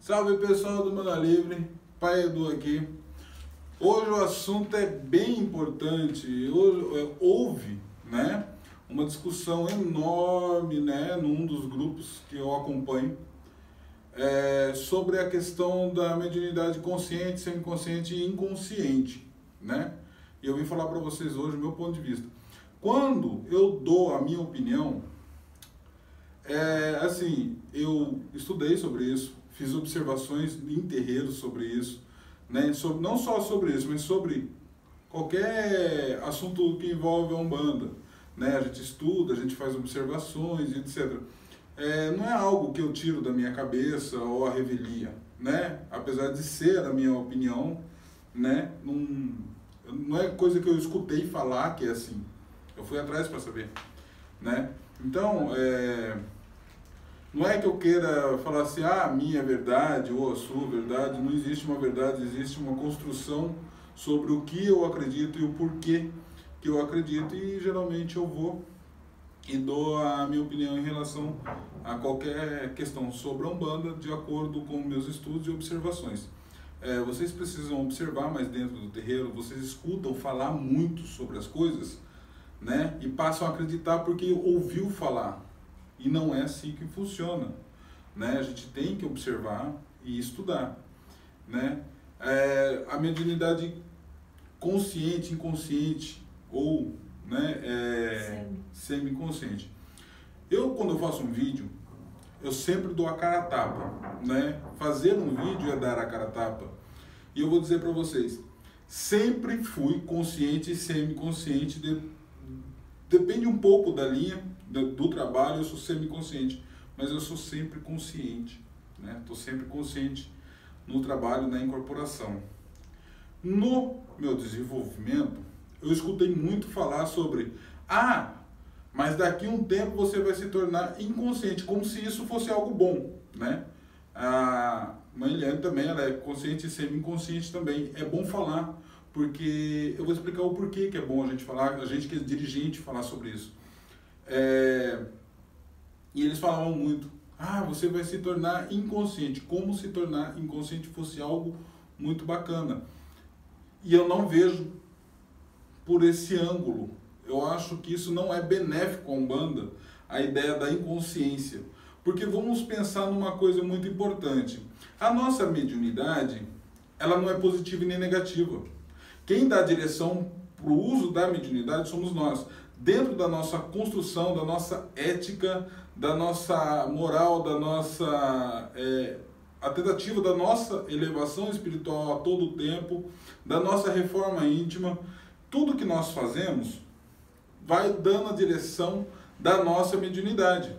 Salve pessoal do Mana Livre, Pai Edu aqui. Hoje o assunto é bem importante. É, houve né, uma discussão enorme né, num dos grupos que eu acompanho é, sobre a questão da mediunidade consciente, semiconsciente e inconsciente. Né? E eu vim falar para vocês hoje o meu ponto de vista. Quando eu dou a minha opinião, é, assim, eu estudei sobre isso, fiz observações em terreiros sobre isso, né? Sobre, não só sobre isso, mas sobre qualquer assunto que envolve a Umbanda. Né? A gente estuda, a gente faz observações, etc. É, não é algo que eu tiro da minha cabeça ou a revelia, né? Apesar de ser a minha opinião, né? Não, não é coisa que eu escutei falar que é assim. Eu fui atrás para saber, né? Então, é, não é que eu queira falar assim, ah, minha verdade ou a sua verdade. Não existe uma verdade, existe uma construção sobre o que eu acredito e o porquê que eu acredito. E geralmente eu vou e dou a minha opinião em relação a qualquer questão sobre a Umbanda, de acordo com meus estudos e observações. É, vocês precisam observar mais dentro do terreiro, vocês escutam falar muito sobre as coisas, né? E passam a acreditar porque ouviu falar. E não é assim que funciona. Né? A gente tem que observar e estudar. Né? É, a mediunidade consciente, inconsciente ou né, é, semi-consciente. Eu, quando eu faço um vídeo, eu sempre dou a cara a tapa. Né? Fazer um vídeo é dar a cara a tapa. E eu vou dizer para vocês, sempre fui consciente e semi-consciente. De, depende um pouco da linha, do, do trabalho, eu sou semi-consciente, mas eu sou sempre consciente, né? Estou sempre consciente no trabalho, na incorporação. No meu desenvolvimento, eu escutei muito falar sobre, ah, mas daqui a um tempo você vai se tornar inconsciente, como se isso fosse algo bom, né? A mãe Eliane também, ela é consciente e semi-inconsciente também. É bom falar, porque eu vou explicar o porquê que é bom a gente falar, a gente que é dirigente falar sobre isso. É, e eles falavam muito, ah, você vai se tornar inconsciente, como se tornar inconsciente fosse algo muito bacana. E eu não vejo por esse ângulo. Eu acho que isso não é benéfico a Umbanda, a ideia da inconsciência. Porque vamos pensar numa coisa muito importante. A nossa mediunidade, ela não é positiva nem negativa. Quem dá direção para o uso da mediunidade somos nós dentro da nossa construção, da nossa ética, da nossa moral, da nossa é, a tentativa da nossa elevação espiritual a todo tempo, da nossa reforma íntima, tudo que nós fazemos vai dando a direção da nossa mediunidade.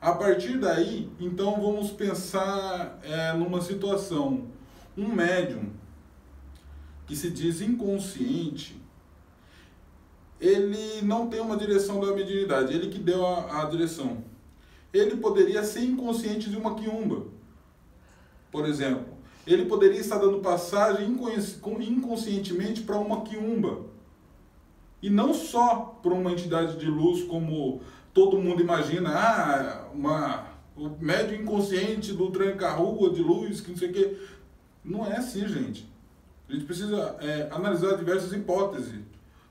A partir daí, então vamos pensar é, numa situação, um médium que se diz inconsciente, ele não tem uma direção da mediunidade, ele que deu a, a direção. Ele poderia ser inconsciente de uma quiumba, por exemplo. Ele poderia estar dando passagem inconscientemente para uma quiumba. E não só para uma entidade de luz como todo mundo imagina, ah, uma, o médio inconsciente do tranca-rua de luz, que não sei o quê. Não é assim, gente. A gente precisa é, analisar diversas hipóteses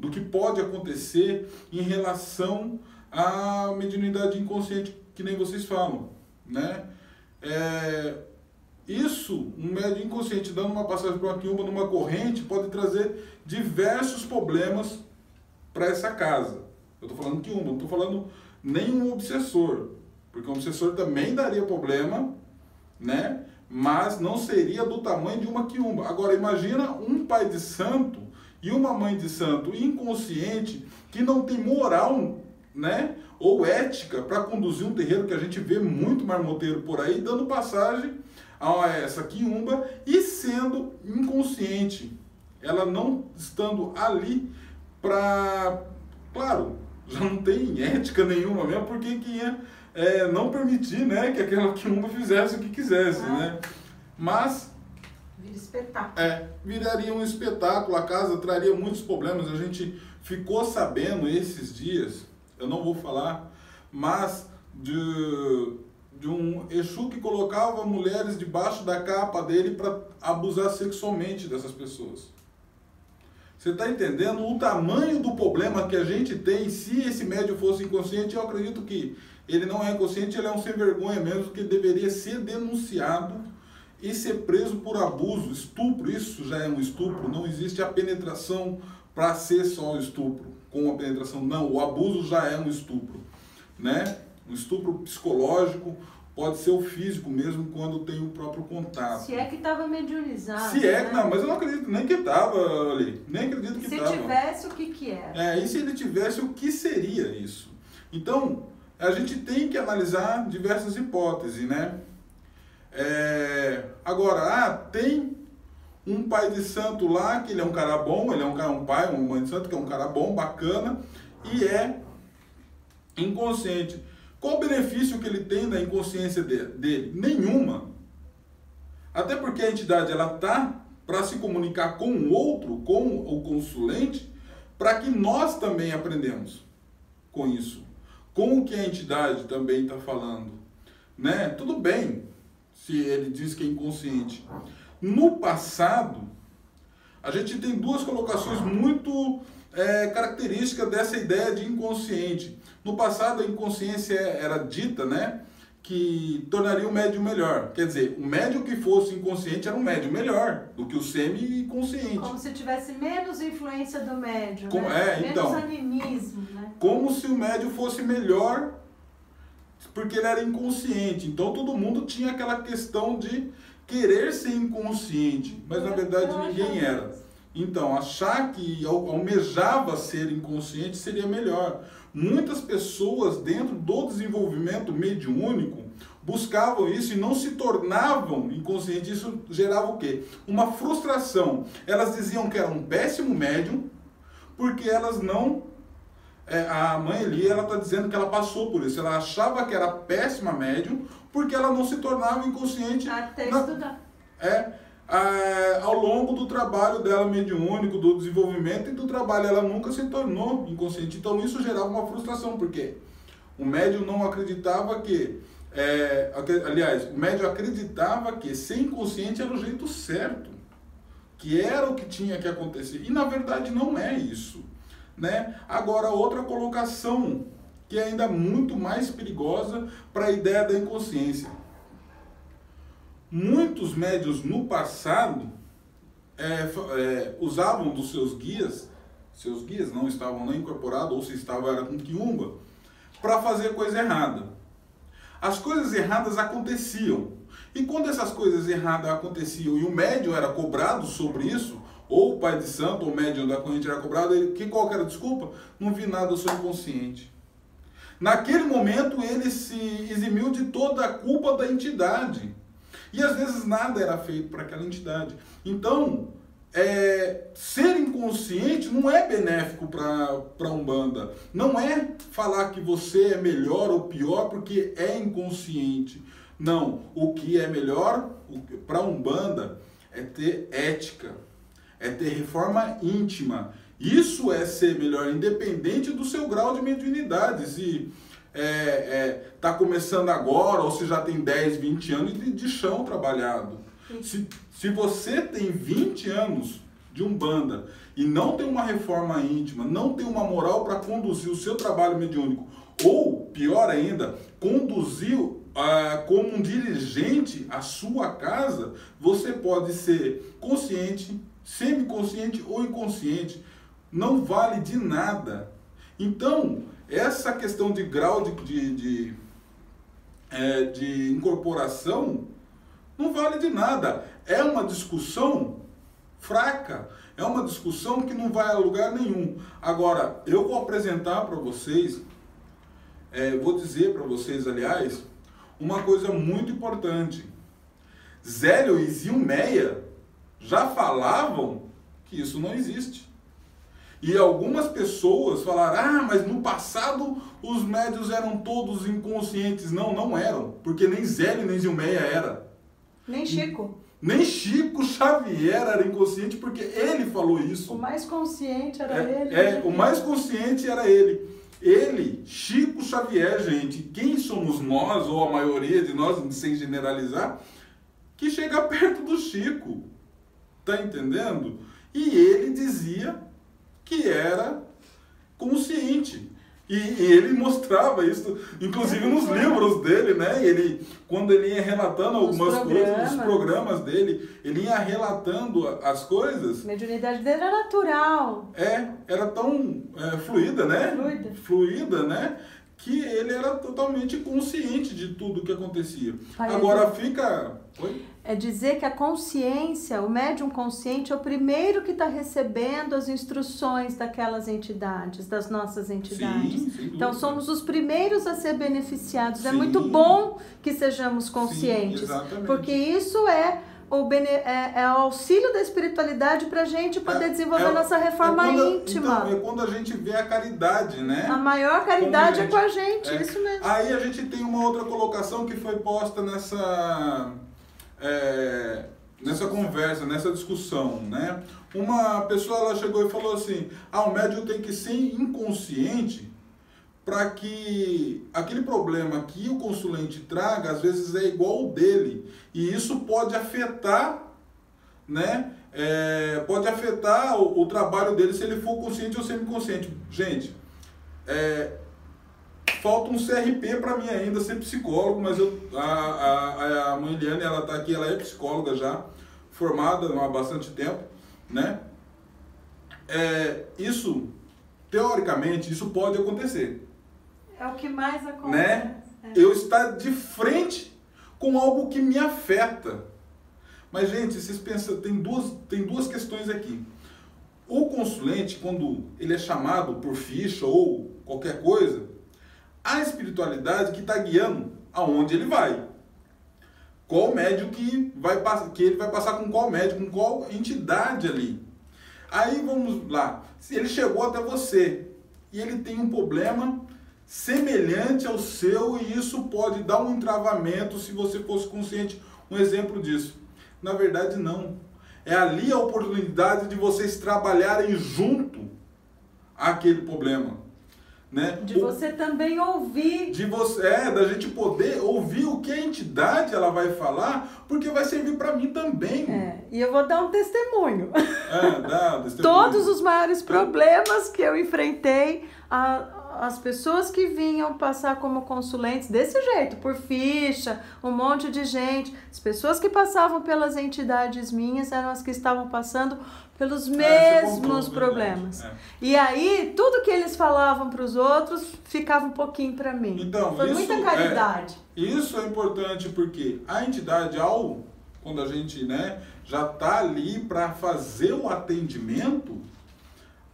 do que pode acontecer em relação à mediunidade inconsciente, que nem vocês falam, né? É, isso, um médium inconsciente dando uma passagem para uma quiumba numa corrente pode trazer diversos problemas para essa casa. Eu estou falando quiumba, não estou falando nenhum obsessor, porque o obsessor também daria problema, né? Mas não seria do tamanho de uma quiumba. Agora imagina um pai de santo e uma mãe de santo inconsciente que não tem moral, né, ou ética para conduzir um terreiro que a gente vê muito marmoteiro por aí dando passagem a essa quiumba e sendo inconsciente, ela não estando ali para, claro, já não tem ética nenhuma mesmo, porque que ia é, não permitir, né, que aquela quiumba fizesse o que quisesse, né? Mas Vira espetáculo. É, viraria um espetáculo, a casa traria muitos problemas. A gente ficou sabendo esses dias, eu não vou falar, mas de, de um Exu que colocava mulheres debaixo da capa dele para abusar sexualmente dessas pessoas. Você está entendendo o tamanho do problema que a gente tem? Se esse médium fosse inconsciente, eu acredito que ele não é inconsciente, ele é um sem vergonha mesmo, que deveria ser denunciado e ser preso por abuso, estupro. Isso já é um estupro. Não existe a penetração para ser só o estupro, com a penetração. Não, o abuso já é um estupro, né? Um estupro psicológico, pode ser o físico mesmo quando tem o próprio contato. Se é que estava mediunizado. Se é né? que não, mas eu não acredito nem que estava ali, nem acredito que Se estava. tivesse, o que que era? É, e se ele tivesse, o que seria isso? Então, a gente tem que analisar diversas hipóteses, né? É, agora, ah, tem um pai de santo lá, que ele é um cara bom, ele é um, cara, um pai, uma mãe de santo, que é um cara bom, bacana, e é inconsciente. Qual o benefício que ele tem da inconsciência dele? Nenhuma. Até porque a entidade ela tá para se comunicar com o outro, com o consulente, para que nós também aprendemos com isso, com o que a entidade também está falando, né? Tudo bem, se ele diz que é inconsciente. No passado, a gente tem duas colocações muito é, características dessa ideia de inconsciente. No passado, a inconsciência era dita, né? Que tornaria o médium melhor. Quer dizer, o médium que fosse inconsciente era um médium melhor do que o semi-consciente. Como se tivesse menos influência do médium, Como- né? é, menos então. animismo, né? Como se o médium fosse melhor porque ele era inconsciente. Então todo mundo tinha aquela questão de querer ser inconsciente, mas na verdade ninguém era. Então, achar que al- almejava ser inconsciente seria melhor. Muitas pessoas, dentro do desenvolvimento mediúnico, buscavam isso e não se tornavam inconscientes. Isso gerava o quê? Uma frustração. Elas diziam que era um péssimo médium, porque elas não. É, a mãe ali, ela está dizendo que ela passou por isso. Ela achava que era péssima médium, porque ela não se tornava inconsciente Até na- estudar. é, é, ao longo do trabalho dela mediúnico, do desenvolvimento e do trabalho, ela nunca se tornou inconsciente. Então isso gerava uma frustração, porque o médium não acreditava que, é, aliás, o médium acreditava que ser inconsciente era o jeito certo, que era o que tinha que acontecer. E na verdade não é isso. Né? Agora, outra colocação que é ainda muito mais perigosa para a ideia da inconsciência. Muitos médios no passado é, é, usavam dos seus guias, seus guias não estavam nem incorporados, ou se estavam era com quiumba, para fazer coisa errada. As coisas erradas aconteciam. E quando essas coisas erradas aconteciam e o médium era cobrado sobre isso, ou o pai de santo, ou médium da corrente era cobrado, ele, que qual era a desculpa? Não vi nada, eu sou inconsciente. Naquele momento ele se eximiu de toda a culpa da entidade. E às vezes nada era feito para aquela entidade. Então, é, ser inconsciente não é benéfico para a Umbanda. Não é falar que você é melhor ou pior porque é inconsciente. Não. O que é melhor para a Umbanda é ter ética, é ter reforma íntima. Isso é ser melhor, independente do seu grau de mediunidade. Se é, é, tá começando agora ou se já tem 10, 20 anos de, de chão trabalhado. Se, se você tem 20 anos de Umbanda e não tem uma reforma íntima, não tem uma moral para conduzir o seu trabalho mediúnico, ou, pior ainda, conduzir ah, como um dirigente a sua casa, você pode ser consciente, semiconsciente ou inconsciente. Não vale de nada. Então, essa questão de grau de, de, de, é, de incorporação não vale de nada. É uma discussão fraca. É uma discussão que não vai a lugar nenhum. Agora, eu vou apresentar para vocês, é, vou dizer para vocês, aliás, uma coisa muito importante. Zélio e Zilmeia já falavam que isso não existe. E algumas pessoas falaram: ah, mas no passado os médios eram todos inconscientes. Não, não eram, porque nem Zélio nem Zilmeia era. Nem Chico. Nem Chico Xavier era inconsciente, porque ele falou isso. O mais consciente era É, ele. é, o mais consciente era ele. Ele, Chico Xavier, gente, quem somos nós, ou a maioria de nós, sem generalizar, que chega perto do Chico. Tá entendendo? E ele dizia que era consciente. E, e, ele mostrava isso, inclusive nos livros dele, né? Ele, quando ele ia relatando algumas coisas, nos programas dele, ele ia relatando as coisas. A mediunidade dele era natural. É, era tão é, fluida, né? Fluida. Fluida, né? Que ele era totalmente consciente de tudo que acontecia. Pai, Agora fica. Oi? É dizer que a consciência, o médium consciente, é o primeiro que está recebendo as instruções daquelas entidades, das nossas entidades. Sim, então somos os primeiros a ser beneficiados. Sim. É muito bom que sejamos conscientes, Sim, porque isso é o, bene, é, é, o auxílio da espiritualidade para a gente poder é, desenvolver é, nossa reforma é quando, íntima. Então, é quando a gente vê a caridade, né? A maior caridade a gente, é com a gente, é. isso mesmo. Aí a gente tem uma outra colocação que foi posta nessa é, nessa conversa, nessa discussão, né? Uma pessoa ela chegou e falou assim: ah, o médium tem que ser inconsciente para que aquele problema que o consulente traga, às vezes é igual o dele. E isso pode afetar, né? É, pode afetar o, o, trabalho dele se ele for consciente ou semi-consciente. Gente, é, falta um CRP para mim ainda ser psicólogo, mas eu, a, a, a mãe Eliane, ela está aqui, ela é psicóloga já, formada há bastante tempo, né? É, isso, teoricamente, isso pode acontecer. É o que mais acontece. Né? É. Eu estar de frente com algo que me afeta. Mas, gente, vocês pensam, tem duas, tem duas questões aqui. O consulente, quando ele é chamado por ficha ou qualquer coisa, a espiritualidade que está guiando aonde ele vai. Qual médium que, vai, que ele vai passar com qual médium, com qual entidade ali. Aí vamos lá. Se ele chegou até você e ele tem um problema semelhante ao seu e isso pode dar um entravamento se você fosse consciente. Um exemplo disso. Na verdade, não. É ali a oportunidade de vocês trabalharem junto aquele problema. Né? De você também ouvir. De você, é, da gente poder ouvir o que a entidade ela vai falar, porque vai servir para mim também. É, e eu vou dar um testemunho. É, dá um testemunho. Todos os maiores problemas que eu enfrentei, a, as pessoas que vinham passar como consulentes desse jeito, por ficha, um monte de gente, as pessoas que passavam pelas entidades minhas eram as que estavam passando pelos é, mesmos problemas. É. E aí, tudo que eles falavam para os outros ficava um pouquinho para mim. Então, Foi isso muita caridade. É, isso é importante porque a entidade, ao quando a gente né, já está ali para fazer o atendimento,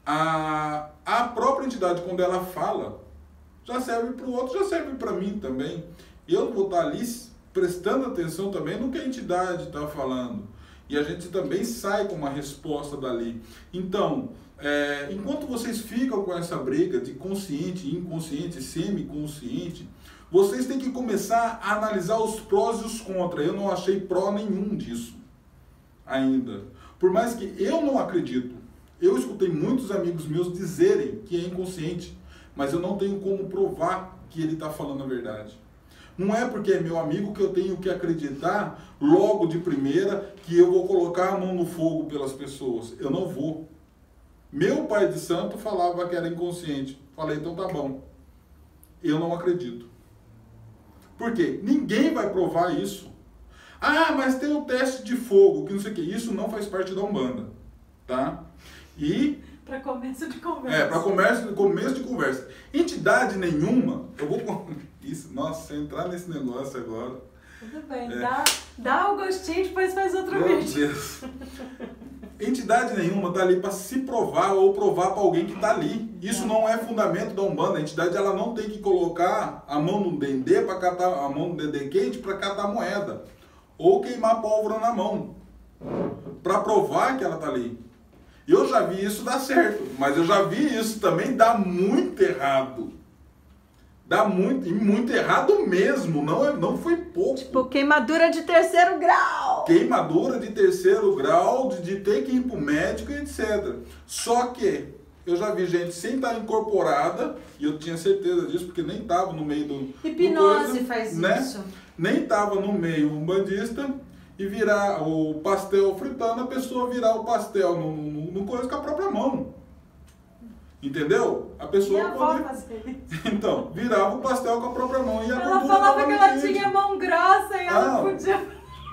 a, a própria entidade, quando ela fala, já serve para o outro, já serve para mim também. E eu vou estar tá ali prestando atenção também no que a entidade está falando e a gente também sai com uma resposta dali. Então, é, enquanto vocês ficam com essa briga de consciente, inconsciente, semi-consciente, vocês têm que começar a analisar os prós e os contras. Eu não achei pró nenhum disso ainda. Por mais que eu não acredito, eu escutei muitos amigos meus dizerem que é inconsciente, mas eu não tenho como provar que ele está falando a verdade. Não é porque é meu amigo que eu tenho que acreditar logo de primeira que eu vou colocar a mão no fogo pelas pessoas. Eu não vou. Meu pai de santo falava que era inconsciente. Falei, então tá bom. Eu não acredito. Por quê? Ninguém vai provar isso. Ah, mas tem o teste de fogo, que não sei o que. Isso não faz parte da Umbanda. Tá? E para começo de conversa. É, para começo, começo de conversa. Entidade nenhuma, eu vou. Isso, nossa, se entrar nesse negócio agora. Tudo bem, é, dá, dá o gostinho e depois faz outro meu vídeo. Deus. Entidade nenhuma tá ali para se provar ou provar para alguém que tá ali. Isso é. não é fundamento da Umbanda. A entidade ela não tem que colocar a mão no dendê para catar a mão no dendê quente para catar moeda ou queimar pólvora na mão para provar que ela tá ali. Eu já vi isso dar certo, mas eu já vi isso também dar muito errado. Dá muito, e muito errado mesmo, não, é, não foi pouco. Tipo, queimadura de terceiro grau. Queimadura de terceiro grau, de, de ter que ir pro médico, etc. Só que Eu já vi gente sem estar incorporada, e eu tinha certeza disso, porque nem estava no meio do. Hipnose do coisa, faz né? isso. Nem estava no meio um bandista e virar o pastel fritando, a pessoa virar o pastel no, no, no coisa com a própria mão. Entendeu? A pessoa Minha avó fazia isso. Então, virava o pastel com a própria mão e a Ela falava que ela tinha mão grossa e ela Ah. não podia.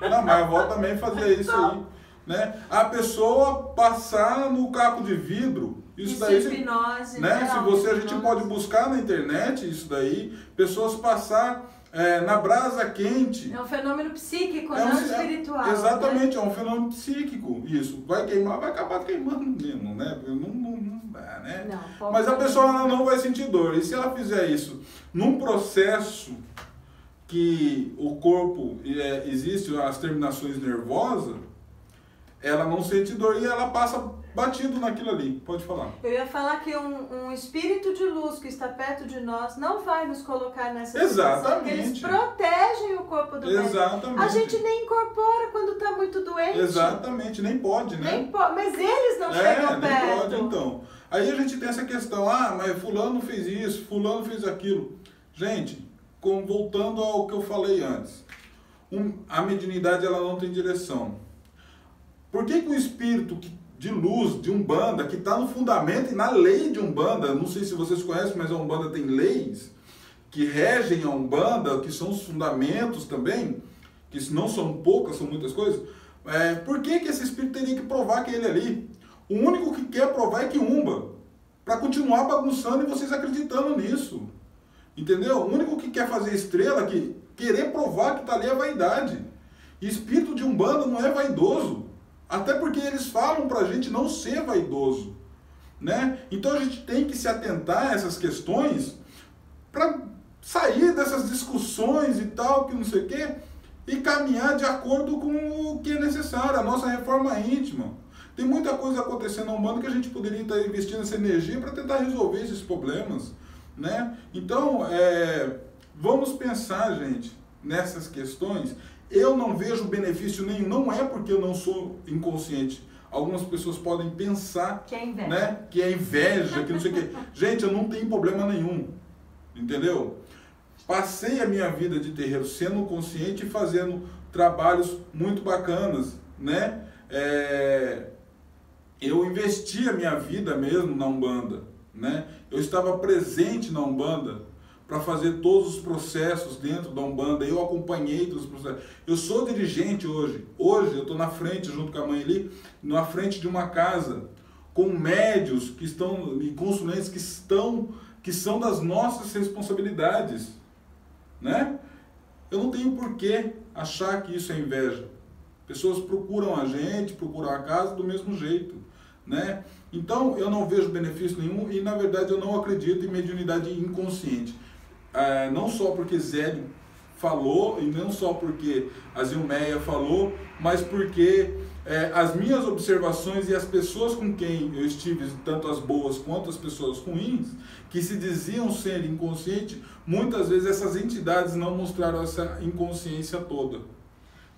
Não, mas a avó também fazia isso aí. Né? A pessoa passar no caco de vidro, isso, Isso daí. é se- hipnose. né? Se você, a gente hipnose. pode buscar na internet isso daí, pessoas passar é, na brasa quente. É um fenômeno psíquico, É um- não é- espiritual. né? Exatamente, é um fenômeno psíquico. Isso. Vai queimar, vai acabar queimando mesmo, né? Não, não, não dá, né? Não, Mas a pessoa não vai sentir dor. E se ela fizer isso num processo que o corpo é, existe as terminações nervosas, ela não sente dor e ela passa batido naquilo ali. Pode falar. Eu ia falar que um, um espírito de luz que está perto de nós não vai nos colocar nessa situação, porque eles Exatamente. protegem o corpo do médico. Exatamente. A gente nem incorpora quando está muito doente. Exatamente, nem pode, né? Nem po- Mas eles não É, chegam nem perto. pode, então. Aí a gente tem essa questão, ah, mas fulano fez isso, fulano fez aquilo. Gente, com- voltando ao que eu falei antes, um- a mediunidade ela não tem direção. Por que, que o espírito que- de luz de Umbanda, que está no fundamento e na lei de Umbanda, não sei se vocês conhecem, mas a Umbanda tem leis que regem a Umbanda, que são os fundamentos também, que não são poucas, são muitas coisas. É, por que, que esse espírito teria que provar que ele é ali? O único que quer provar é que umba, para continuar bagunçando e vocês acreditando nisso. Entendeu? O único que quer fazer estrela, que querer provar que tá ali é vaidade. Espírito de umbanda não é vaidoso. Até porque eles falam pra gente não ser vaidoso, né? Então a gente tem que se atentar a essas questões para sair dessas discussões e tal, que não sei o quê, e caminhar de acordo com o que é necessário, a nossa reforma íntima. Tem muita coisa acontecendo no mundo que a gente poderia estar investindo essa energia para tentar resolver esses problemas, né? Então, é, vamos pensar, gente, nessas questões. Eu não vejo benefício nenhum, não é porque eu não sou inconsciente. Algumas pessoas podem pensar Que é inveja. né? Que é inveja, que não sei o quê. Gente, eu não tenho problema nenhum. Entendeu? Passei a minha vida de terreiro sendo consciente e fazendo trabalhos muito bacanas, né? É, Eu investi a minha vida mesmo na Umbanda, né? Eu estava presente na Umbanda para fazer todos os processos dentro da Umbanda. Eu acompanhei todos os processos. Eu sou dirigente hoje. Hoje eu estou na frente, junto com a mãe ali, na frente de uma casa com médios que estão e consulentes que estão que são das nossas responsabilidades, né? Eu não tenho por que achar que isso é inveja. Pessoas procuram a gente, procuram a casa do mesmo jeito, né? Então eu não vejo benefício nenhum e na verdade eu não acredito em mediunidade inconsciente. Ah, não só porque Zélio falou e não só porque a Zilmeia falou, mas porque é, as minhas observações e as pessoas com quem eu estive, tanto as boas quanto as pessoas ruins, que se diziam ser inconscientes, muitas vezes essas entidades não mostraram essa inconsciência toda.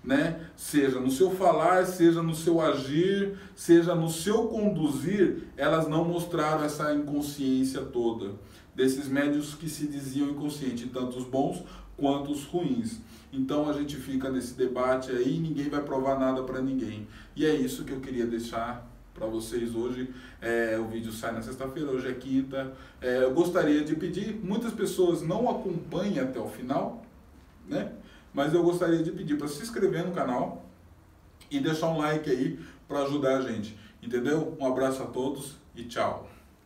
Né? Seja no seu falar, seja no seu agir, seja no seu conduzir, elas não mostraram essa inconsciência toda desses médios que se diziam inconscientes, tanto os bons quanto os ruins. Então a gente fica nesse debate aí, ninguém vai provar nada para ninguém. E é isso que eu queria deixar para vocês hoje. É, o vídeo sai na sexta-feira, hoje é quinta. É, eu gostaria de pedir, muitas pessoas não acompanham até o final, né? Mas eu gostaria de pedir para se inscrever no canal e deixar um like aí para ajudar a gente. Entendeu? Um abraço a todos e tchau.